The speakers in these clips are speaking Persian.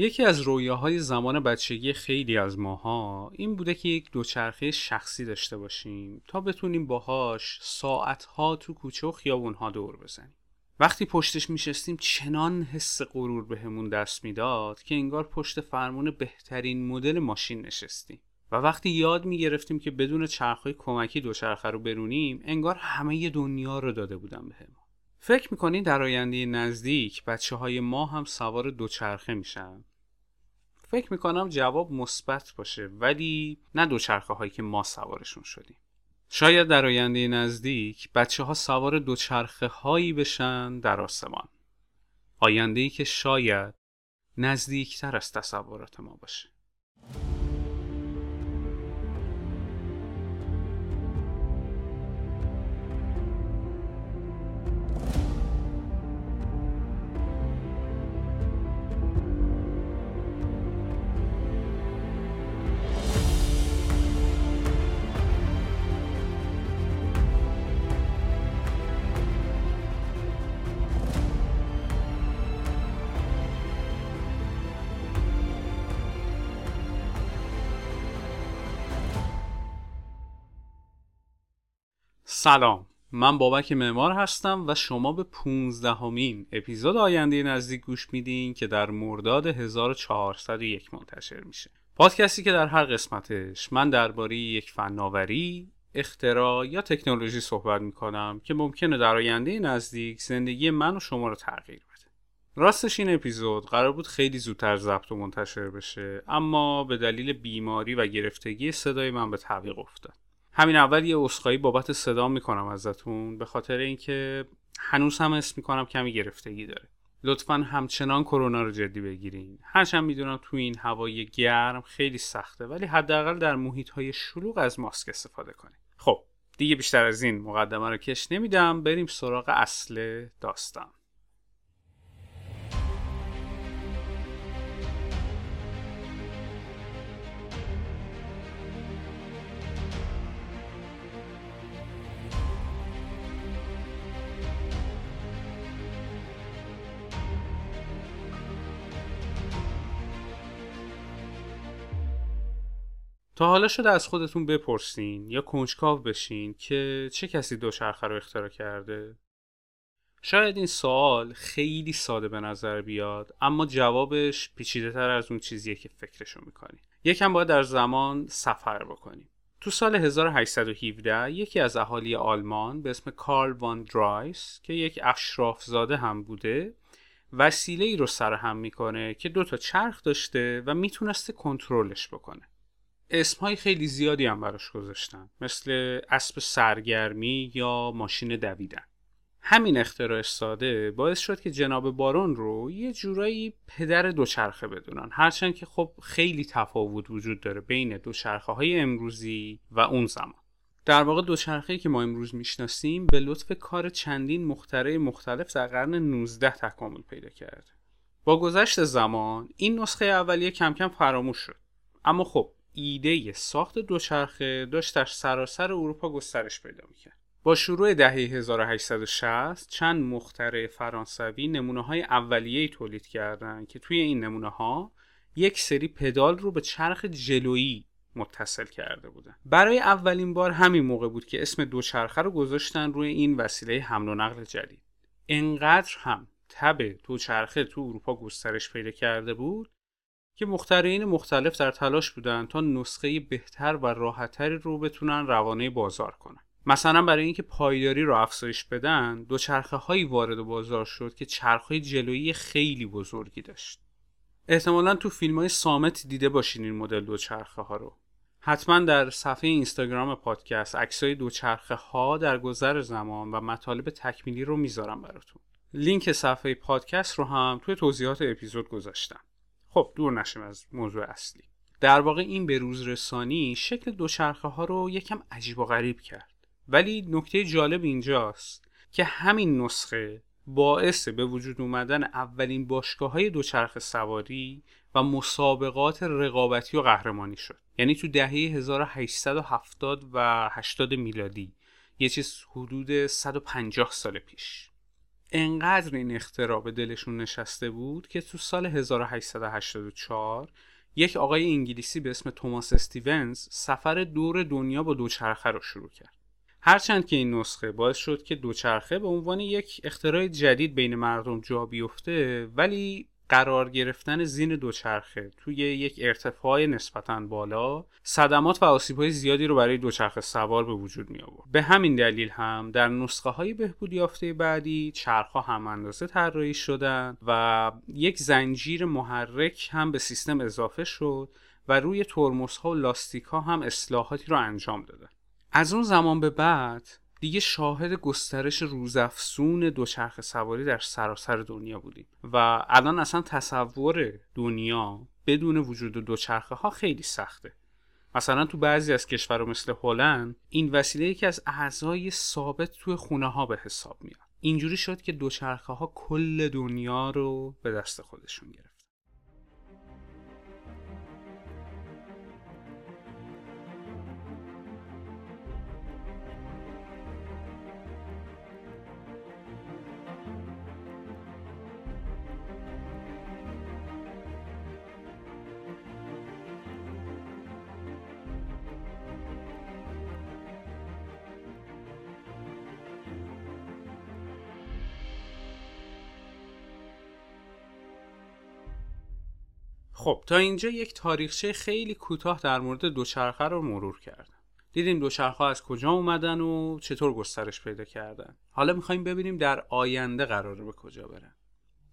یکی از رویاهای زمان بچگی خیلی از ماها این بوده که یک دوچرخه شخصی داشته باشیم تا بتونیم باهاش ساعتها تو کوچه و خیابونها دور بزنیم. وقتی پشتش میشستیم چنان حس غرور بهمون دست می‌داد که انگار پشت فرمون بهترین مدل ماشین نشستیم. و وقتی یاد می‌گرفتیم که بدون چرخهای کمکی دوچرخه رو برونیم انگار همه دنیا رو داده بودن بهمون. فکر می‌کنین در آینده نزدیک بچه های ما هم سوار دوچرخه میشن فکر می‌کنم جواب مثبت باشه ولی نه دوچرخه هایی که ما سوارشون شدیم. شاید در آینده نزدیک بچه ها سوار دوچرخه هایی بشن در آسمان. آینده ای که شاید نزدیکتر از تصورات ما باشه. سلام. من بابک معمار هستم و شما به 15 همین اپیزود آینده نزدیک گوش میدین که در مرداد 1401 منتشر میشه. پادکستی که در هر قسمتش من درباره یک فناوری اختراع یا تکنولوژی صحبت می‌کنم که ممکنه در آینده نزدیک زندگی من و شما رو تغییر بده. راستش این اپیزود قرار بود خیلی زودتر ضبط و منتشر بشه اما به دلیل بیماری و گرفتگی صدای من به تعویق افتاد. همین اول یه اسخایی بابت صدا می‌کنم ازتون به خاطر اینکه هنوز هم اسم می‌کنم کمی گرفتگی داره. لطفا همچنان کرونا رو جدی بگیرین. هرچند می‌دونم تو این هوای گرم خیلی سخته ولی حداقل در محیط های شلوغ از ماسک استفاده کنید خب دیگه بیشتر از این مقدمه رو کش نمیدم. بریم سراغ اصل داستان. تا حالا شده از خودتون بپرسین یا کنجکاو بشین که چه کسی دوچرخه رو اختراع کرده؟ شاید این سوال خیلی ساده به نظر بیاد اما جوابش پیچیده تر از اون چیزیه که فکرشو می‌کنی. یکم باید در زمان سفر بکنیم. تو سال 1817 یکی از اهالی آلمان به اسم کارل وان درایس که یک اشرافزاده هم بوده وسیله ای رو سرهم می‌کنه که دو تا چرخ داشته و می‌تونسته کنترلش بکنه. های خیلی زیادی هم براش گذاشتن. مثل اسب سرگرمی یا ماشین دویدن. همین اختراع ساده باعث شد که جناب بارون رو یه جورایی پدر دوچرخه بدونن. هرچند که خب خیلی تفاوت وجود داره بین دوچرخه های امروزی و اون زمان. در واقع دوچرخه که ما امروز می‌شناسیم به لطف کار چندین مخترع مختلف در قرن 19 تکامل پیدا کرده. با گذشت زمان این نسخه اولیه کم کم فراموش شد. اما خب ایده ساخت دوچرخه داشت در سراسر اروپا گسترش پیدا می‌کرد. با شروع دهه 1860 چند مخترع فرانسوی نمونه های اولیه تولید کردند که توی این نمونه ها یک سری پدال رو به چرخ جلویی متصل کرده بودن. برای اولین بار همین موقع بود که اسم دوچرخه رو گذاشتن روی این وسیله حمل و نقل جدید. انقدر هم تب دوچرخه تو اروپا گسترش پیدا کرده بود که مخترعین مختلف در تلاش بودند تا نسخه بهتر و راحتتری رو بتونن روانه بازار کنن. مثلا برای اینکه پایداری رو افزایش بدن دوچرخه هایی وارد بازار شد که چرخهای جلویی خیلی بزرگی داشت. احتمالا تو فیلم های سامت دیده باشین این مدل دوچرخه ها رو. حتما در صفحه اینستاگرام پادکست عکسای دوچرخه ها در گذر زمان و مطالب تکمیلی رو می‌ذارم براتون. لینک صفحه پادکست رو هم توی توضیحات اپیزود گذاشتم. خب دور نشیم از موضوع اصلی. در واقع این به روز رسانی شکل دوچرخه ها رو یکم عجیب و غریب کرد. ولی نکته جالب اینجاست که همین نسخه باعث به وجود اومدن اولین باشگاه های دوچرخه سواری و مسابقات رقابتی و قهرمانی شد. یعنی تو دهه 1870 و 80 میلادی یه چیز حدود 150 سال پیش. انقدر این اختراع به دلشون نشسته بود که تو سال 1884 یک آقای انگلیسی به اسم توماس استیونز سفر دور دنیا با دوچرخه رو شروع کرد. هرچند که این نسخه باعث شد که دوچرخه به عنوان یک اختراع جدید بین مردم جا بیفته ولی قرار گرفتن زین دوچرخه توی یک ارتفاع نسبتا بالا صدمات و آسیب‌های زیادی رو برای دوچرخه سوار به وجود می آورد به همین دلیل هم در نسخه های بهبودی یافته بعدی چرخها هم اندازه طراحی شدن و یک زنجیر محرک هم به سیستم اضافه شد و روی ترمز ها و لاستیک ها هم اصلاحاتی رو انجام دادن. از اون زمان به بعد دیگه شاهد گسترش روزافزون دوچرخه سواری در سراسر دنیا بودیم. و الان اصلا تصور دنیا بدون وجود دوچرخه ها خیلی سخته. مثلا تو بعضی از کشورها مثل هلند این وسیله یکی از اعضای ثابت توی خونه ها به حساب میاد. اینجوری شد که دوچرخه ها کل دنیا رو به دست خودشون گرفت خب تا اینجا یک تاریخچه خیلی کوتاه در مورد دوچرخه رو مرور کردم. دیدیم دوچرخه از کجا اومدن و چطور گسترش پیدا کردن. حالا می‌خوایم ببینیم در آینده قراره به کجا برن.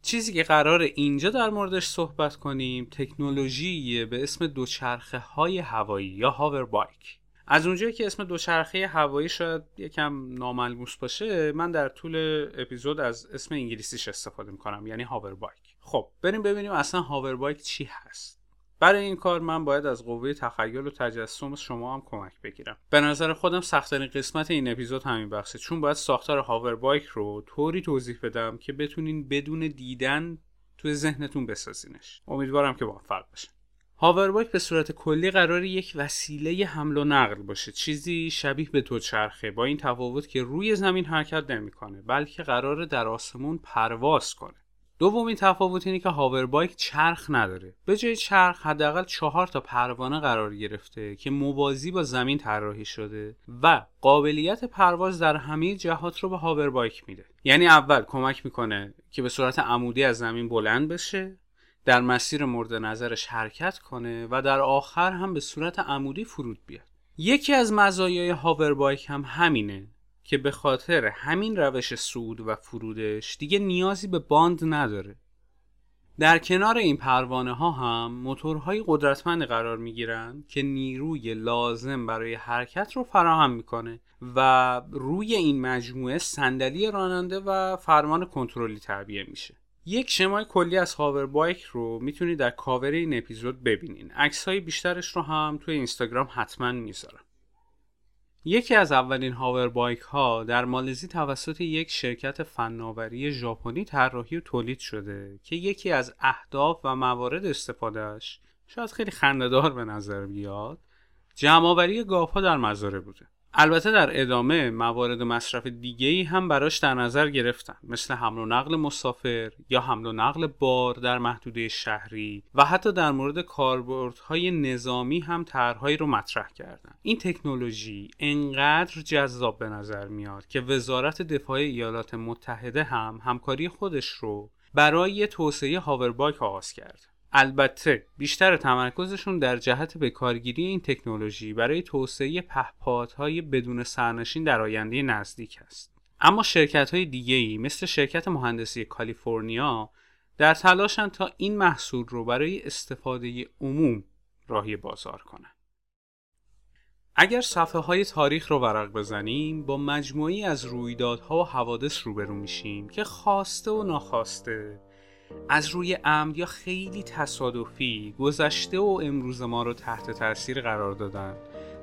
چیزی که قرار اینجا در موردش صحبت کنیم تکنولوژی به اسم دوچرخه های هوایی یا هاور بایک. از اونجایی که اسم دوچرخه هوایی شاید یکم ناملموس باشه من در طول اپیزود از اسم انگلیسیش استفاده می‌کنم یعنی هاور بایک. خب بریم ببینیم اصلا هاور بایک چی هست. برای این کار من باید از قوه تخیل و تجسم شما هم کمک بگیرم. به نظر خودم سختترین قسمت این اپیزود همین بخشه چون باید ساختار هاور بایک رو طوری توضیح بدم که بتونین بدون دیدن توی ذهنتون بسازینش. امیدوارم که موفق بشه هاوربایک به صورت کلی قرار یک وسیله حمل و نقل باشه. چیزی شبیه به دوچرخه با این تفاوت که روی زمین حرکت نمی‌کنه بلکه قرار در آسمون پرواز کنه. دومین تفاوت اینه که هاوربایک چرخ نداره. به جای چرخ حداقل چهار تا پروانه قرار گرفته که موازی با زمین طراحی شده و قابلیت پرواز در همه جهات رو به هاوربایک میده. یعنی اول کمک می‌کنه که به صورت عمودی از زمین بلند بشه در مسیر مورد نظرش حرکت کنه و در آخر هم به صورت عمودی فرود بیاد. یکی از مزایای هاوربایک هم همینه. که به خاطر همین روش صعود و فرودش دیگه نیازی به باند نداره. در کنار این پروانه ها هم موتورهای قدرتمند قرار می گیرن که نیروی لازم برای حرکت رو فراهم می‌کنه و روی این مجموعه صندلی راننده و فرمان کنترلی تعبیه میشه. یک شمای کلی از هاور بایک رو می‌تونید در کاور این اپیزود ببینین. عکس های بیشترش رو هم توی اینستاگرام حتما می‌ذارم. یکی از اولین هاور بایک ها در مالزی توسط یک شرکت فناوری ژاپنی طراحی و تولید شده که یکی از اهداف و موارد استفادهش شاید خیلی خندهدار به نظر بیاد جمعآوری گاوها در مزاره بوده. البته در ادامه موارد مصرف دیگه ای هم براش در نظر گرفتن. مثل حمل و نقل مسافر یا حمل و نقل بار در محدوده شهری و حتی در مورد کاربردهای نظامی هم طرحهایی رو مطرح کردن. این تکنولوژی انقدر جذاب به نظر میاد که وزارت دفاع ایالات متحده هم همکاری خودش رو برای توسعه هاوربایک آغاز کرد البته بیشتر تمرکزشون در جهت به کارگیری این تکنولوژی برای توسعه پهپادهای بدون سرنشین در آینده نزدیک است. اما شرکت های دیگه ای مثل شرکت مهندسی کالیفرنیا در تلاشن تا این محصول رو برای استفاده عموم راهی بازار کنن. اگر صفحه های تاریخ رو ورق بزنیم با مجموعی از رویدادها و حوادث روبرو میشیم که خواسته و ناخواسته از روی عمد یا خیلی تصادفی گذشته و امروز ما رو تحت تاثیر قرار دادن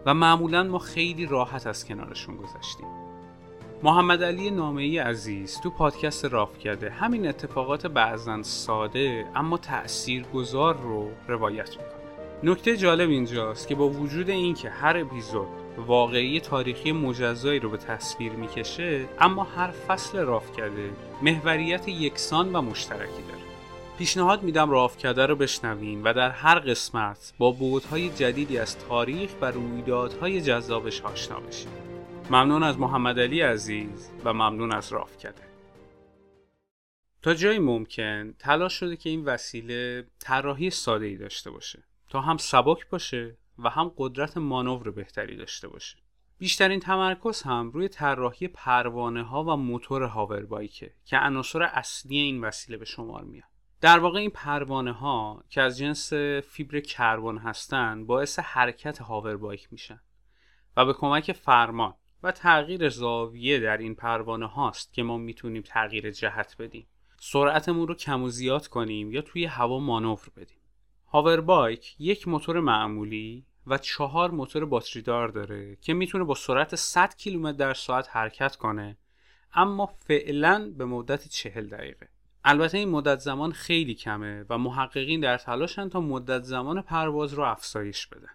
و معمولا ما خیلی راحت از کنارشون گذشتیم. محمد علی نامه عزیز تو پادکست راف کرده همین اتفاقات بعضا ساده اما تأثیر گذار رو روایت می‌کنه. نکته جالب اینجاست که با وجود اینکه هر اپیزود واقعی تاریخی مجزایی رو به تصویر می‌کشه اما هر فصل رافکده محوریت یکسان و مشترکی داره. پیشنهاد میدم رافکده رو بشنوین و در هر قسمت با بودهای جدیدی از تاریخ و رویدادهای جذابش آشنا بشید ممنون از محمد علی عزیز و ممنون از رافکده. تا جایی ممکن تلاش شده که این وسیله طراحی ساده ای داشته باشه تا هم سبک باشه و هم قدرت مانور بهتری داشته باشه. بیشترین تمرکز هم روی طراحی پروانه ها و موتور هاوربایکه که عناصر اصلی این وسیله به شمار میاد. در واقع این پروانه ها که از جنس فیبر کربن هستند باعث حرکت هاوربایک میشن و به کمک فرمان و تغییر زاویه در این پروانه هاست که ما می‌تونیم تغییر جهت بدیم. سرعتمون رو کم و زیاد کنیم یا توی هوا مانور بدیم. هاوربایک یک موتور معمولی و چهار موتور باتری دار داره که می‌تونه با سرعت 100 کیلومتر در ساعت حرکت کنه اما فعلا به مدت 40 دقیقه. البته این مدت زمان خیلی کمه و محققین در تلاشن تا مدت زمان پرواز رو افزایش بدن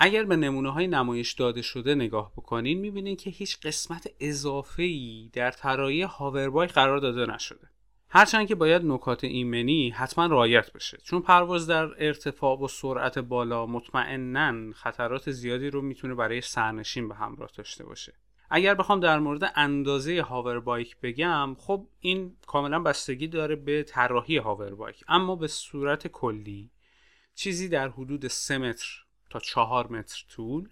اگر به نمونه های نمایش داده شده نگاه بکنین می‌بینین که هیچ قسمت اضافه ای در طراحی هاوربای قرار داده نشده. هرچند که باید نکات ایمنی حتما رعایت بشه چون پرواز در ارتفاع با سرعت بالا مطمئنا خطرات زیادی رو می‌تونه برای سرنشین به همراه داشته باشه. اگر بخوام در مورد اندازه هاور بایک بگم خب این کاملا بستگی داره به طراحی هاور بایک اما به صورت کلی چیزی در حدود 3 متر تا 4 متر طول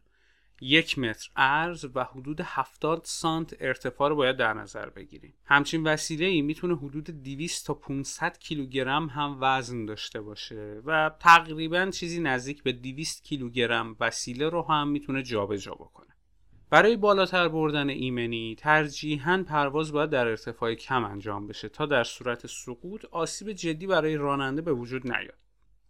یک متر عرض و حدود 70 سانت ارتفاع رو باید در نظر بگیریم. همچین وسیله ای می‌تونه حدود 200 تا 500 کیلوگرم هم وزن داشته باشه و تقریبا چیزی نزدیک به 200 کیلوگرم وسیله رو هم می‌تونه جابجا بکنه. برای بالاتر بردن ایمنی ترجیحاً پرواز باید در ارتفاع کم انجام بشه تا در صورت سقوط آسیب جدی برای راننده به وجود نیاد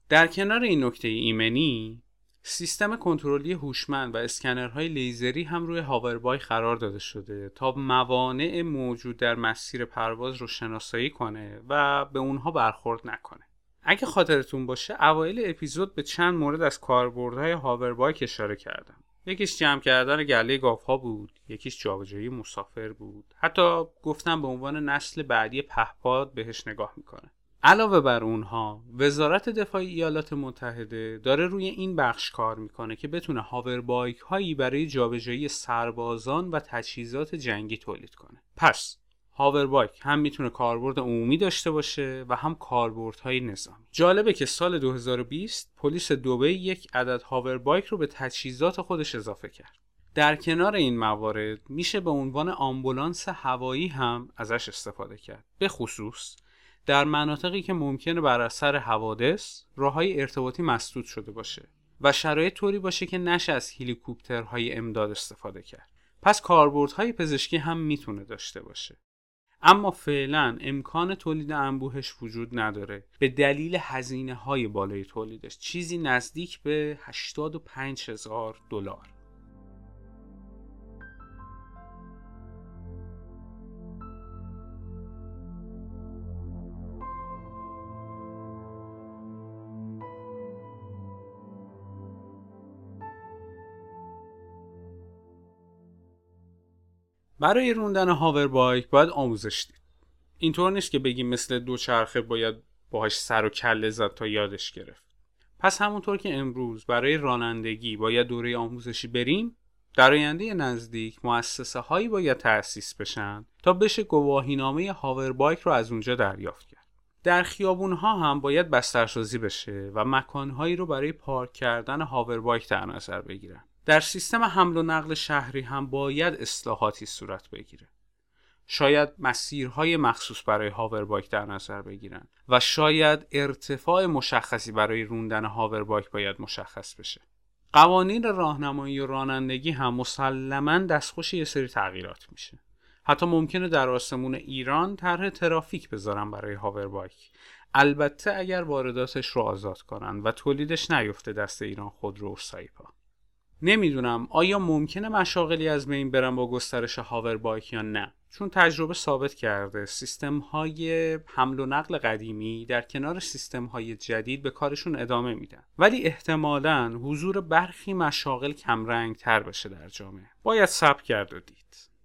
در کنار این نکته ایمنی سیستم کنترلی هوشمند و اسکنرهای لیزری هم روی هاوربای قرار داده شده تا موانع موجود در مسیر پرواز رو شناسایی کنه و به اونها برخورد نکنه. اگه خاطرتون باشه اوایل اپیزود به چند مورد از کاربردهای هاوربایک اشاره کردم. یکیش جمع کردن گله ها بود، یکیش جابجایی مسافر بود. حتی گفتم به عنوان نسل بعدی پهپاد بهش نگاه می‌کنه. علاوه بر اونها وزارت دفاع ایالات متحده داره روی این بخش کار می‌کنه که بتونه هاوربایک هایی برای جابجایی سربازان و تجهیزات جنگی تولید کنه پس هاوربایک هم می‌تونه کاربرد عمومی داشته باشه و هم کاربردهای نظامی. جالبه که سال 2020 پلیس دوبه یک عدد هاوربایک رو به تجهیزات خودش اضافه کرد. در کنار این موارد میشه به عنوان آمبولانس هوایی هم ازش استفاده کرد. به خصوص در مناطقی که ممکنه بر اثر حوادث راههای ارتباطی مسدود شده باشه و شرایط طوری باشه که نشه از هلیکوپترهای امداد استفاده کرد. پس کاربردهای پزشکی هم می‌تونه داشته باشه. اما فعلا امکان تولید انبوهش وجود نداره. به دلیل هزینه های بالای تولیدش. چیزی نزدیک به 85 هزار دلار. برای روندن هاور بایک باید آموزش دید اینطور نیست که بگیم مثل دو چرخه باید باهاش سر و کله زد تا یادش گرفت. پس همونطور که امروز برای رانندگی باید دوره آموزشی بریم در آینده نزدیک مؤسسه هایی باید تأسیس بشن تا بشه گواهینامه هاور بایک رو از اونجا دریافت کرد. در خیابون ها هم باید بسترسازی بشه و مکانهایی رو برای پارک کردن هاور بایک در نظر بگیرن. در سیستم حمل و نقل شهری هم باید اصلاحاتی صورت بگیره. شاید مسیرهای مخصوص برای هاوربایک در نظر بگیرن و شاید ارتفاع مشخصی برای روندن هاوربایک باید مشخص بشه. قوانین راهنمایی و رانندگی هم مسلما دستخوش یه سری تغییرات میشه. حتی ممکنه در آسمون ایران طرح ترافیک بذارن برای هاوربایک البته اگر وارداتش رو آزاد کنن و تولیدش نیفته دست ایران خودرو و سایپا. نمی‌دونم آیا ممکنه مشاغلی از بین برن با گسترش هاور بایک یا نه؟ چون تجربه ثابت کرده سیستم های حمل و نقل قدیمی در کنار سیستم های جدید به کارشون ادامه میدن. ولی احتمالا حضور برخی مشاغل کمرنگ تر بشه در جامعه. باید سب کرد و دید.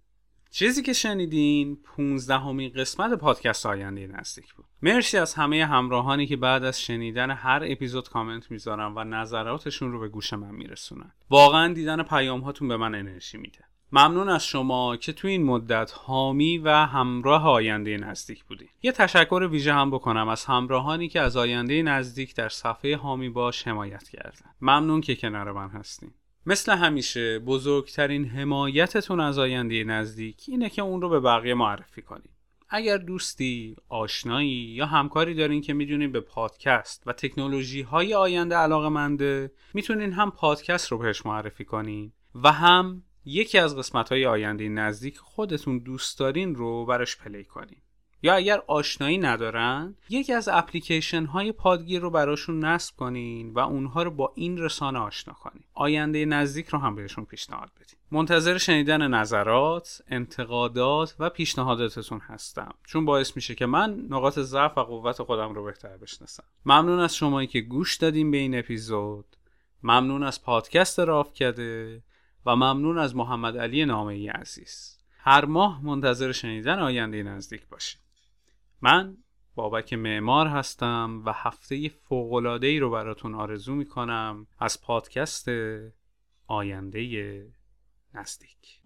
چیزی که شنیدین 15 همین قسمت پادکست آینده نزدیک بود مرسی از همه همراهانی که بعد از شنیدن هر اپیزود کامنت می‌ذارن و نظراتشون رو به گوش من میرسونن واقعا دیدن پیام هاتون به من انرژی میده ممنون از شما که تو این مدت حامی و همراه آینده نزدیک بودید. یه تشکر ویژه هم بکنم از همراهانی که از آینده نزدیک در صفحه حامی باش حمایت کردن. ممنون که کنار من هستین. مثل همیشه بزرگترین حمایتتون از آینده نزدیک اینه که اون رو به بقیه معرفی کنید. اگر دوستی، آشنایی یا همکاری دارین که می‌دونین به پادکست و تکنولوژی های آینده علاقه منده می‌تونین هم پادکست رو بهش معرفی کنین و هم یکی از قسمت های آینده نزدیک خودتون دوست دارین رو برش پلی کنین یا اگر آشنایی ندارن یکی از اپلیکیشن های پادگیر رو براشون نصب کنین و اونها رو با این رسانه آشنا کنین. آینده نزدیک رو هم بهشون پیشنهاد بدین. منتظر شنیدن نظرات، انتقادات و پیشنهاداتتون هستم. چون باعث میشه که من نقاط ضعف و قوت خودم رو بهتر بشناسم. ممنون از شمایی که گوش دادیم به این اپیزود. ممنون از پادکست راف کرده و ممنون از محمد علی نامه عزیز. هر ماه منتظر شنیدن آینده نزدیک باشید من بابک معمار هستم و هفته فوقلاده رو براتون آرزو می‌کنم از پادکست آینده نزدیک.